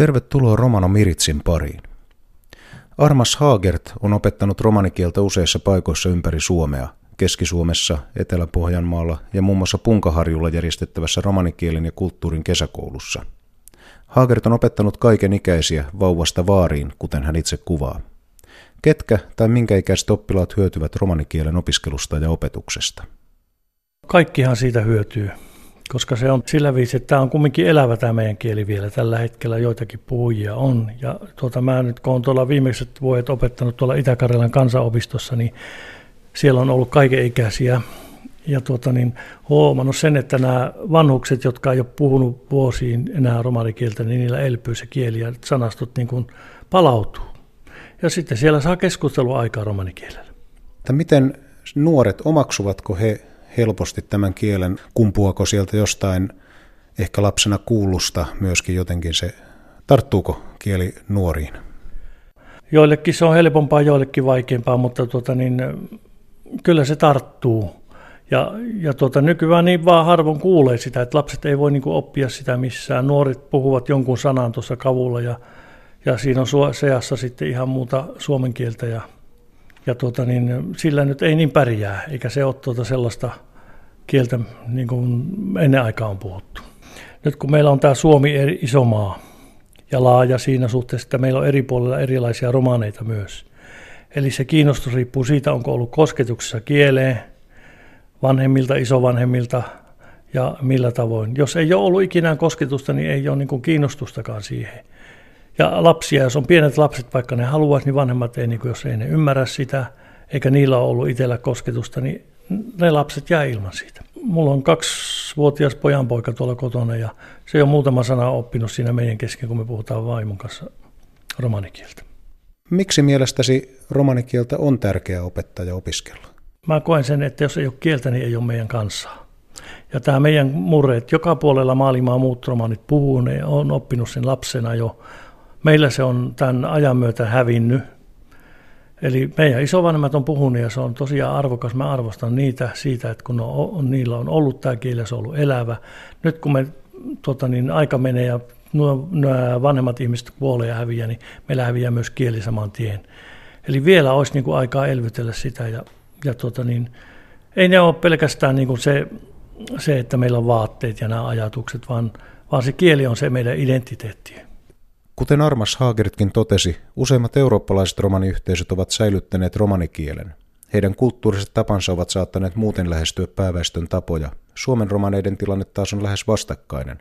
Tervetuloa Romano Miritsin pariin. Armas Haagert on opettanut romanikieltä useissa paikoissa ympäri Suomea, Keski-Suomessa, Etelä-Pohjanmaalla ja muun muassa Punkaharjulla järjestettävässä romanikielen ja kulttuurin kesäkoulussa. Haagert on opettanut kaiken ikäisiä vauvasta vaariin, kuten hän itse kuvaa. Ketkä tai minkä ikäiset oppilaat hyötyvät romanikielen opiskelusta ja opetuksesta? Kaikkihan siitä hyötyy koska se on sillä viisi, että tämä on kumminkin elävä tämä meidän kieli vielä. Tällä hetkellä joitakin puhujia on. Ja tuota, mä nyt kun olen tuolla viimeiset vuodet opettanut tuolla Itä-Karjalan kansanopistossa, niin siellä on ollut kaiken ikäisiä. Ja tuota, niin huomannut sen, että nämä vanhukset, jotka ei ole puhunut vuosiin enää romanikieltä, niin niillä elpyy se kieli ja sanastot niin kuin palautuu. Ja sitten siellä saa keskustelua aikaa romanikielellä. Miten nuoret, omaksuvatko he helposti tämän kielen, kumpuako sieltä jostain ehkä lapsena kuulusta myöskin jotenkin se, tarttuuko kieli nuoriin? Joillekin se on helpompaa, joillekin vaikeampaa, mutta tuota niin, kyllä se tarttuu. Ja, ja tuota, nykyään niin vaan harvoin kuulee sitä, että lapset ei voi niin kuin oppia sitä missään. Nuoret puhuvat jonkun sanan tuossa kavulla ja, ja siinä on seassa sitten ihan muuta suomen kieltä ja ja tuota, niin, sillä nyt ei niin pärjää, eikä se ole tuota sellaista kieltä, niin kuin ennen aikaa on puhuttu. Nyt kun meillä on tämä Suomi eri, iso maa ja laaja siinä suhteessa, että meillä on eri puolilla erilaisia romaaneita myös. Eli se kiinnostus riippuu siitä, onko ollut kosketuksessa kieleen, vanhemmilta, isovanhemmilta ja millä tavoin. Jos ei ole ollut ikinä kosketusta, niin ei ole niin kuin kiinnostustakaan siihen. Ja lapsia, jos on pienet lapset, vaikka ne haluaisi, niin vanhemmat ei, niin kuin, jos ei ne ymmärrä sitä, eikä niillä ole ollut itsellä kosketusta, niin ne lapset jää ilman siitä. Mulla on kaksivuotias pojanpoika tuolla kotona ja se on muutama sana oppinut siinä meidän kesken, kun me puhutaan vaimon kanssa romanikieltä. Miksi mielestäsi romanikieltä on tärkeää opettaa ja opiskella? Mä koen sen, että jos ei ole kieltä, niin ei ole meidän kansaa. Ja tämä meidän murre, että joka puolella maailmaa muut romanit puhuu, ne on oppinut sen lapsena jo Meillä se on tämän ajan myötä hävinnyt. Eli meidän isovanhemmat on puhunut ja se on tosiaan arvokas. Mä arvostan niitä siitä, että kun on, niillä on ollut tämä kieli se on ollut elävä. Nyt kun me, tota niin, aika menee ja nuo, nuo vanhemmat ihmiset kuolee ja häviää, niin meillä häviää myös kieli saman tien. Eli vielä olisi niin kuin aikaa elvytellä sitä ja, ja tota niin, ei ne ole pelkästään niin kuin se, se, että meillä on vaatteet ja nämä ajatukset, vaan, vaan se kieli on se meidän identiteetti. Kuten Armas Haageritkin totesi, useimmat eurooppalaiset romaniyhteisöt ovat säilyttäneet romanikielen. Heidän kulttuuriset tapansa ovat saattaneet muuten lähestyä pääväestön tapoja. Suomen romaneiden tilanne taas on lähes vastakkainen.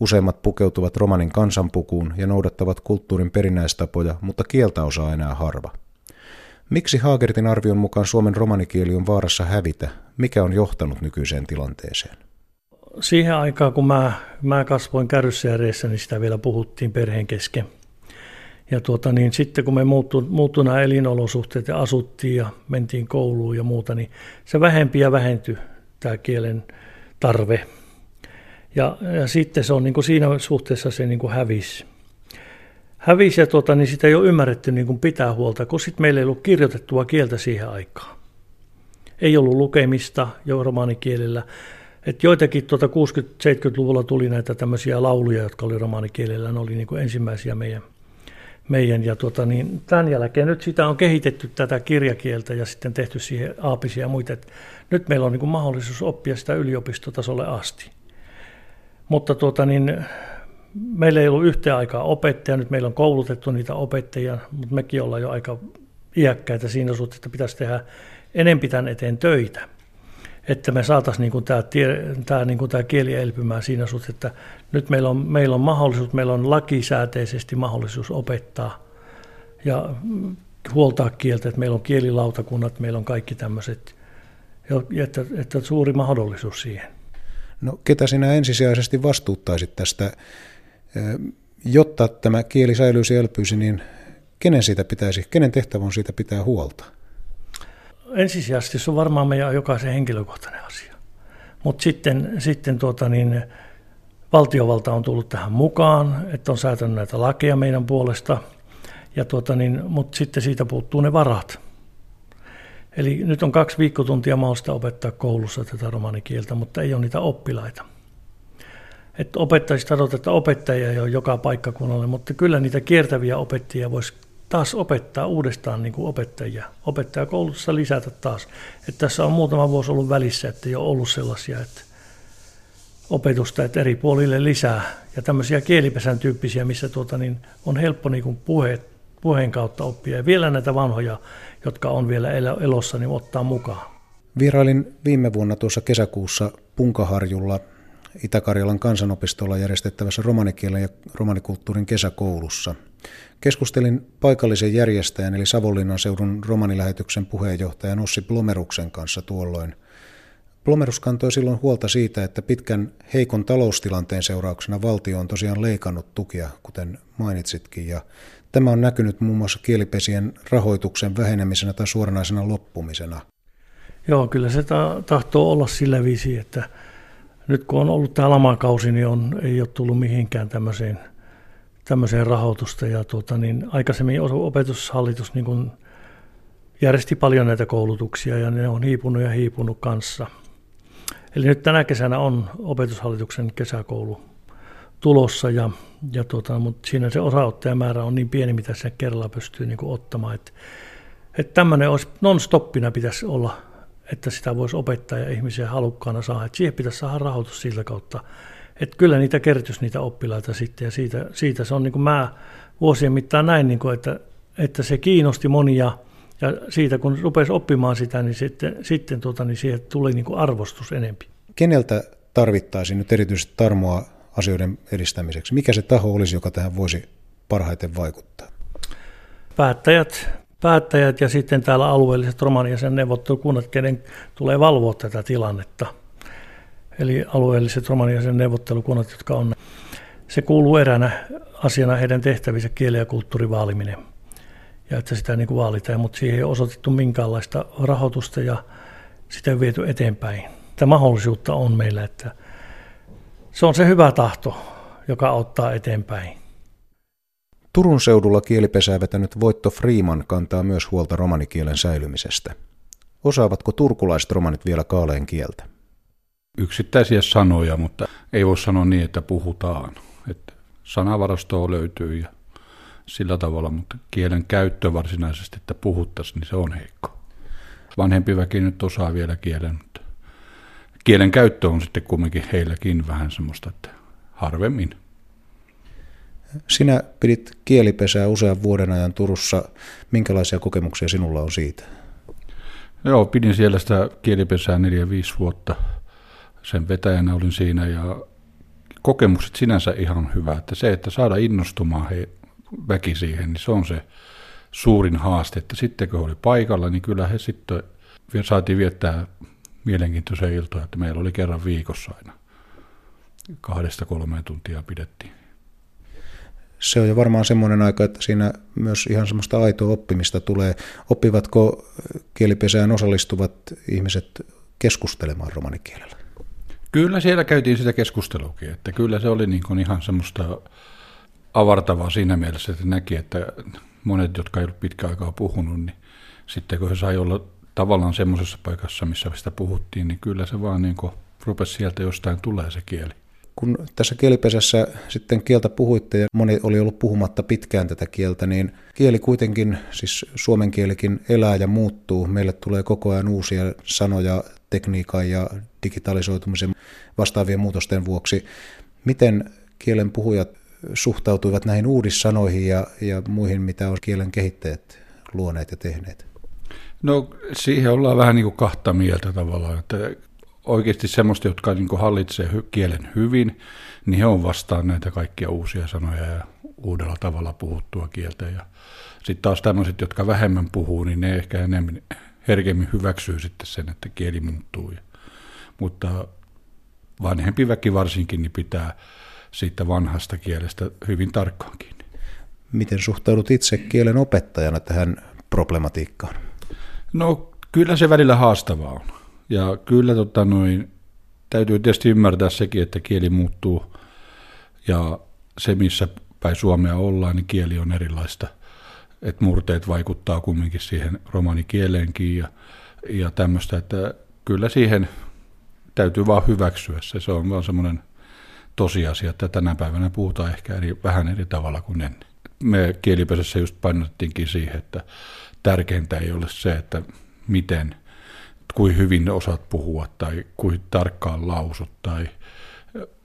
Useimmat pukeutuvat romanin kansanpukuun ja noudattavat kulttuurin perinnäistapoja, mutta kieltä osaa enää harva. Miksi Haagertin arvion mukaan Suomen romanikieli on vaarassa hävitä? Mikä on johtanut nykyiseen tilanteeseen? Siihen aikaan, kun mä, mä kasvoin kärryssääreissä, niin sitä vielä puhuttiin perheen kesken. Ja tuota, niin sitten kun me muuttu, muuttu nämä elinolosuhteet ja asuttiin ja mentiin kouluun ja muuta, niin se vähempi ja vähentyi tämä kielen tarve. Ja, ja sitten se on niin kuin siinä suhteessa se niin kuin hävisi. Hävisi ja tuota, niin sitä ei ole ymmärretty niin kuin pitää huolta, kun sitten meillä ei ollut kirjoitettua kieltä siihen aikaan. Ei ollut lukemista jo romaanikielellä. Et joitakin tuota 60-70-luvulla tuli näitä tämmöisiä lauluja, jotka oli romaanikielellä, ne oli niin kuin ensimmäisiä meidän, meidän ja tuota, niin tämän jälkeen nyt sitä on kehitetty tätä kirjakieltä ja sitten tehty siihen aapisia ja muita. Et nyt meillä on niin kuin mahdollisuus oppia sitä yliopistotasolle asti. Mutta tuota, niin, meillä ei ollut yhtä aikaa opettaja, nyt meillä on koulutettu niitä opettajia, mutta mekin ollaan jo aika iäkkäitä siinä suhteessa, että pitäisi tehdä enempi tämän eteen töitä että me saataisiin niin kuin tämä, tämä, niin tämä kieli elpymään siinä suhteessa, että nyt meillä on, meillä on mahdollisuus, meillä on lakisääteisesti mahdollisuus opettaa ja huoltaa kieltä, että meillä on kielilautakunnat, meillä on kaikki tämmöiset, että, että suuri mahdollisuus siihen. No ketä sinä ensisijaisesti vastuuttaisit tästä, jotta tämä kieli säilyisi ja elpyisi, niin kenen siitä pitäisi, kenen tehtävä on siitä pitää huolta? Ensisijaisesti se on varmaan meidän jokaisen henkilökohtainen asia. Mutta sitten, sitten tuota niin, valtiovalta on tullut tähän mukaan, että on säätänyt näitä lakeja meidän puolesta, ja tuota niin, mutta sitten siitä puuttuu ne varat. Eli nyt on kaksi viikkotuntia mahdollista opettaa koulussa tätä romanikieltä, mutta ei ole niitä oppilaita. että opettajista sanotaan, että opettajia ei ole joka paikkakunnalle, mutta kyllä niitä kiertäviä opettajia voisi taas opettaa uudestaan niin kuin opettajia. Opettajakoulutussa lisätä taas. Että tässä on muutama vuosi ollut välissä, että ei ole ollut sellaisia, että opetusta, että eri puolille lisää. Ja tämmöisiä kielipesän tyyppisiä, missä tuota, niin on helppo niin kuin puhe, puheen kautta oppia. Ja vielä näitä vanhoja, jotka on vielä elossa, niin ottaa mukaan. Vierailin viime vuonna tuossa kesäkuussa Punkaharjulla Itä-Karjalan kansanopistolla järjestettävässä romanikielen ja romanikulttuurin kesäkoulussa. Keskustelin paikallisen järjestäjän eli Savonlinnan seudun romanilähetyksen puheenjohtajan Ossi Blomeruksen kanssa tuolloin. Blomerus kantoi silloin huolta siitä, että pitkän heikon taloustilanteen seurauksena valtio on tosiaan leikannut tukia, kuten mainitsitkin, ja tämä on näkynyt muun muassa kielipesien rahoituksen vähenemisenä tai suoranaisena loppumisena. Joo, kyllä se tahtoo olla sillä viisi, että nyt kun on ollut tämä lamakausi, niin on, ei ole tullut mihinkään tämmöiseen, tämmöiseen rahoitusta. Ja tuota, niin aikaisemmin opetushallitus niin kuin järjesti paljon näitä koulutuksia ja ne on hiipunut ja hiipunut kanssa. Eli nyt tänä kesänä on opetushallituksen kesäkoulu tulossa, ja, ja tuota, mutta siinä se osaottajamäärä on niin pieni, mitä se kerralla pystyy niin kuin ottamaan. Että, että tämmöinen olisi non-stoppina pitäisi olla että sitä voisi opettaa ja ihmisiä halukkaana saada. Että siihen pitäisi saada rahoitus siltä kautta. Että kyllä niitä kertyisi niitä oppilaita sitten ja siitä, siitä se on niin kuin mä vuosien mittaan näin, niin kuin, että, että se kiinnosti monia ja siitä kun rupesi oppimaan sitä, niin sitten, sitten tuota, niin siihen tuli niin kuin arvostus enempi. Keneltä tarvittaisiin nyt erityisesti tarmoa asioiden edistämiseksi? Mikä se taho olisi, joka tähän voisi parhaiten vaikuttaa? Päättäjät, päättäjät ja sitten täällä alueelliset romaniasen neuvottelukunnat, kenen tulee valvoa tätä tilannetta. Eli alueelliset romaniasen neuvottelukunnat, jotka on, se kuuluu eräänä asiana heidän tehtävissä kieli- ja kulttuurivaaliminen. Ja että sitä niin kuin vaalitaan, mutta siihen ei osoitettu minkäänlaista rahoitusta ja sitä ei viety eteenpäin. Tämä mahdollisuutta on meillä, että se on se hyvä tahto, joka ottaa eteenpäin. Turun seudulla kielipesää vetänyt Voitto Freeman kantaa myös huolta romanikielen säilymisestä. Osaavatko turkulaiset romanit vielä kaaleen kieltä? Yksittäisiä sanoja, mutta ei voi sanoa niin, että puhutaan. Että sanavarastoa löytyy ja sillä tavalla, mutta kielen käyttö varsinaisesti, että puhuttaisiin, niin se on heikko. Vanhempi väki nyt osaa vielä kielen, mutta kielen käyttö on sitten kumminkin heilläkin vähän semmoista, että harvemmin. Sinä pidit kielipesää usean vuoden ajan Turussa. Minkälaisia kokemuksia sinulla on siitä? Joo, pidin siellä sitä kielipesää 4-5 vuotta. Sen vetäjänä olin siinä ja kokemukset sinänsä ihan hyvä. Että se, että saada innostumaan he, väki siihen, niin se on se suurin haaste. Että sitten kun oli paikalla, niin kyllä he sitten saatiin viettää mielenkiintoisia iltoja, että meillä oli kerran viikossa aina kahdesta kolmeen tuntia pidettiin se on jo varmaan semmoinen aika, että siinä myös ihan semmoista aitoa oppimista tulee. Oppivatko kielipesään osallistuvat ihmiset keskustelemaan romanikielellä? Kyllä siellä käytiin sitä keskusteluakin, että kyllä se oli niin kuin ihan semmoista avartavaa siinä mielessä, että näki, että monet, jotka ei ollut pitkä aikaa puhunut, niin sitten kun he sai olla tavallaan semmoisessa paikassa, missä sitä puhuttiin, niin kyllä se vaan niin kuin rupesi sieltä jostain tulee se kieli. Kun tässä kielipesässä sitten kieltä puhuitte ja moni oli ollut puhumatta pitkään tätä kieltä, niin kieli kuitenkin, siis suomen kielikin elää ja muuttuu. Meille tulee koko ajan uusia sanoja tekniikan ja digitalisoitumisen vastaavien muutosten vuoksi. Miten kielen puhujat suhtautuivat näihin uudissanoihin ja, ja muihin, mitä on kielen kehittäjät luoneet ja tehneet? No siihen ollaan vähän niin kuin kahta mieltä tavallaan, että oikeasti semmoista, jotka niin hallitsee kielen hyvin, niin he on vastaan näitä kaikkia uusia sanoja ja uudella tavalla puhuttua kieltä. Ja sitten taas tämmöiset, jotka vähemmän puhuu, niin ne ehkä enemmän herkemmin hyväksyy sitten sen, että kieli muuttuu. Mutta vanhempi väki varsinkin niin pitää siitä vanhasta kielestä hyvin tarkkaan kiinni. Miten suhtaudut itse kielen opettajana tähän problematiikkaan? No kyllä se välillä haastavaa on. Ja kyllä tota, noin, täytyy tietysti ymmärtää sekin, että kieli muuttuu ja se, missä päin Suomea ollaan, niin kieli on erilaista. Et murteet vaikuttaa kumminkin siihen romanikieleenkin ja, ja tämmöistä, että kyllä siihen täytyy vaan hyväksyä se. Se on vaan semmoinen tosiasia, että tänä päivänä puhutaan ehkä eri, vähän eri tavalla kuin ennen. Me kielipesässä just painottiinkin siihen, että tärkeintä ei ole se, että miten, kuin hyvin osaat puhua tai kuin tarkkaan lausut tai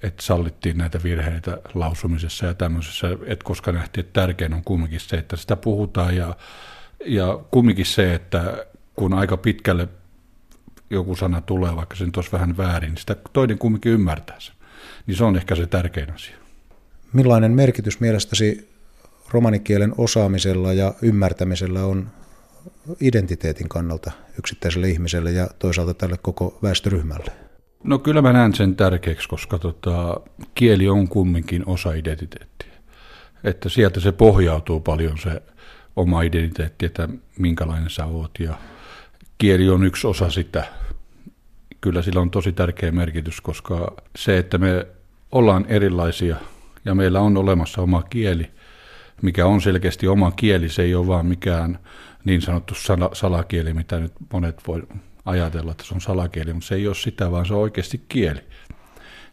että sallittiin näitä virheitä lausumisessa ja tämmöisessä, että koska nähtiin, että tärkein on kumminkin se, että sitä puhutaan ja, ja kumminkin se, että kun aika pitkälle joku sana tulee, vaikka se nyt olisi vähän väärin, niin sitä toinen kumminkin ymmärtää sen. Niin se on ehkä se tärkein asia. Millainen merkitys mielestäsi romanikielen osaamisella ja ymmärtämisellä on identiteetin kannalta yksittäiselle ihmiselle ja toisaalta tälle koko väestöryhmälle? No kyllä mä näen sen tärkeäksi, koska tota, kieli on kumminkin osa identiteettiä. Että sieltä se pohjautuu paljon se oma identiteetti, että minkälainen sä oot ja kieli on yksi osa sitä. Kyllä sillä on tosi tärkeä merkitys, koska se, että me ollaan erilaisia ja meillä on olemassa oma kieli, mikä on selkeästi oma kieli, se ei ole vaan mikään niin sanottu salakieli, mitä nyt monet voi ajatella, että se on salakieli, mutta se ei ole sitä, vaan se on oikeasti kieli.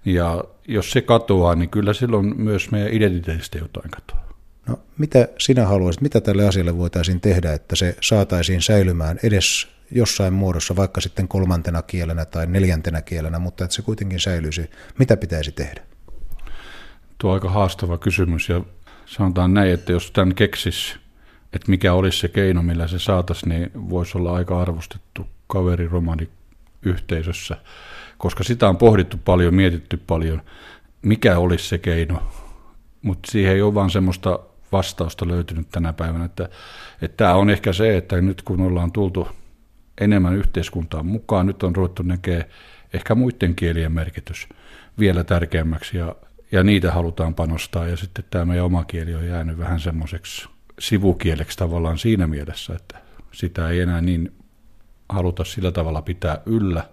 Ja jos se katoaa, niin kyllä silloin myös meidän identiteetistä jotain katoaa. No, mitä sinä haluaisit, mitä tälle asialle voitaisiin tehdä, että se saataisiin säilymään edes jossain muodossa, vaikka sitten kolmantena kielenä tai neljäntenä kielenä, mutta että se kuitenkin säilyisi. Mitä pitäisi tehdä? Tuo on aika haastava kysymys ja sanotaan näin, että jos tämän keksis, että mikä olisi se keino, millä se saataisiin, niin voisi olla aika arvostettu kaveri yhteisössä, koska sitä on pohdittu paljon, mietitty paljon, mikä olisi se keino, mutta siihen ei ole vaan semmoista vastausta löytynyt tänä päivänä, että, että tämä on ehkä se, että nyt kun ollaan tultu enemmän yhteiskuntaan mukaan, nyt on ruvettu näkee ehkä muiden kielien merkitys vielä tärkeämmäksi ja, ja niitä halutaan panostaa. Ja sitten tämä meidän oma kieli on jäänyt vähän semmoiseksi sivukieleksi tavallaan siinä mielessä, että sitä ei enää niin haluta sillä tavalla pitää yllä.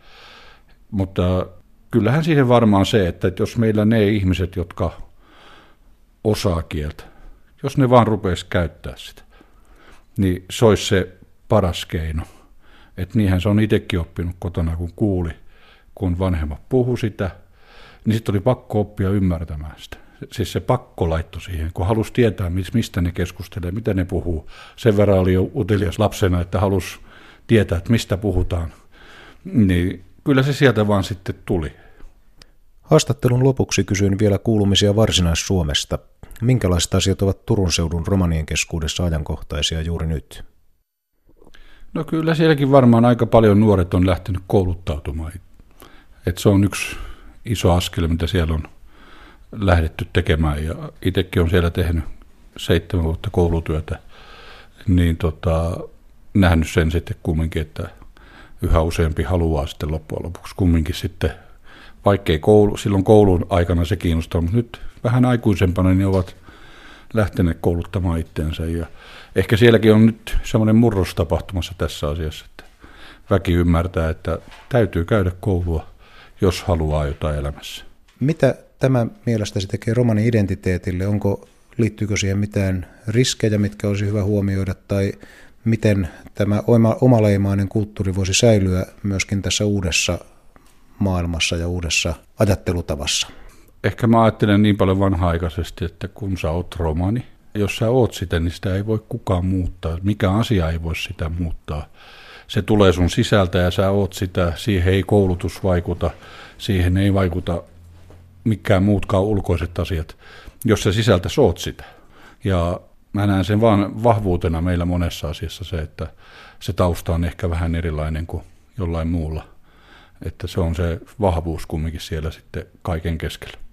Mutta kyllähän siihen varmaan se, että jos meillä ne ihmiset, jotka osaa kieltä, jos ne vaan rupeaisi käyttää sitä, niin se olisi se paras keino. Että niinhän se on itsekin oppinut kotona, kun kuuli, kun vanhemmat puhu sitä, niin sitten oli pakko oppia ymmärtämään sitä. Siis se pakko laitto siihen, kun halusi tietää, mistä ne keskustelee, mitä ne puhuu. Sen verran oli jo utelias lapsena, että halusi tietää, että mistä puhutaan, niin kyllä se sieltä vaan sitten tuli. Haastattelun lopuksi kysyin vielä kuulumisia Varsinais-Suomesta. Minkälaiset asiat ovat Turun seudun romanien keskuudessa ajankohtaisia juuri nyt? No kyllä sielläkin varmaan aika paljon nuoret on lähtenyt kouluttautumaan. Et se on yksi iso askel, mitä siellä on lähdetty tekemään. Ja itsekin on siellä tehnyt seitsemän vuotta koulutyötä. Niin tota, nähnyt sen sitten kumminkin, että yhä useampi haluaa sitten loppujen lopuksi kumminkin sitten, vaikkei koulu, silloin koulun aikana se kiinnostaa, mutta nyt vähän aikuisempana niin ovat lähteneet kouluttamaan itseensä ja ehkä sielläkin on nyt semmoinen murros tapahtumassa tässä asiassa, että väki ymmärtää, että täytyy käydä koulua, jos haluaa jotain elämässä. Mitä tämä mielestäsi tekee romanin identiteetille? Onko, liittyykö siihen mitään riskejä, mitkä olisi hyvä huomioida, tai miten tämä omaleimainen kulttuuri voisi säilyä myöskin tässä uudessa maailmassa ja uudessa ajattelutavassa? Ehkä mä ajattelen niin paljon vanha-aikaisesti, että kun sä oot romani, jos sä oot sitä, niin sitä ei voi kukaan muuttaa. Mikä asia ei voi sitä muuttaa. Se tulee sun sisältä ja sä oot sitä, siihen ei koulutus vaikuta, siihen ei vaikuta mikään muutkaan ulkoiset asiat, jos sä sisältä soot sitä. Ja mä näen sen vaan vahvuutena meillä monessa asiassa se, että se tausta on ehkä vähän erilainen kuin jollain muulla. Että se on se vahvuus kumminkin siellä sitten kaiken keskellä.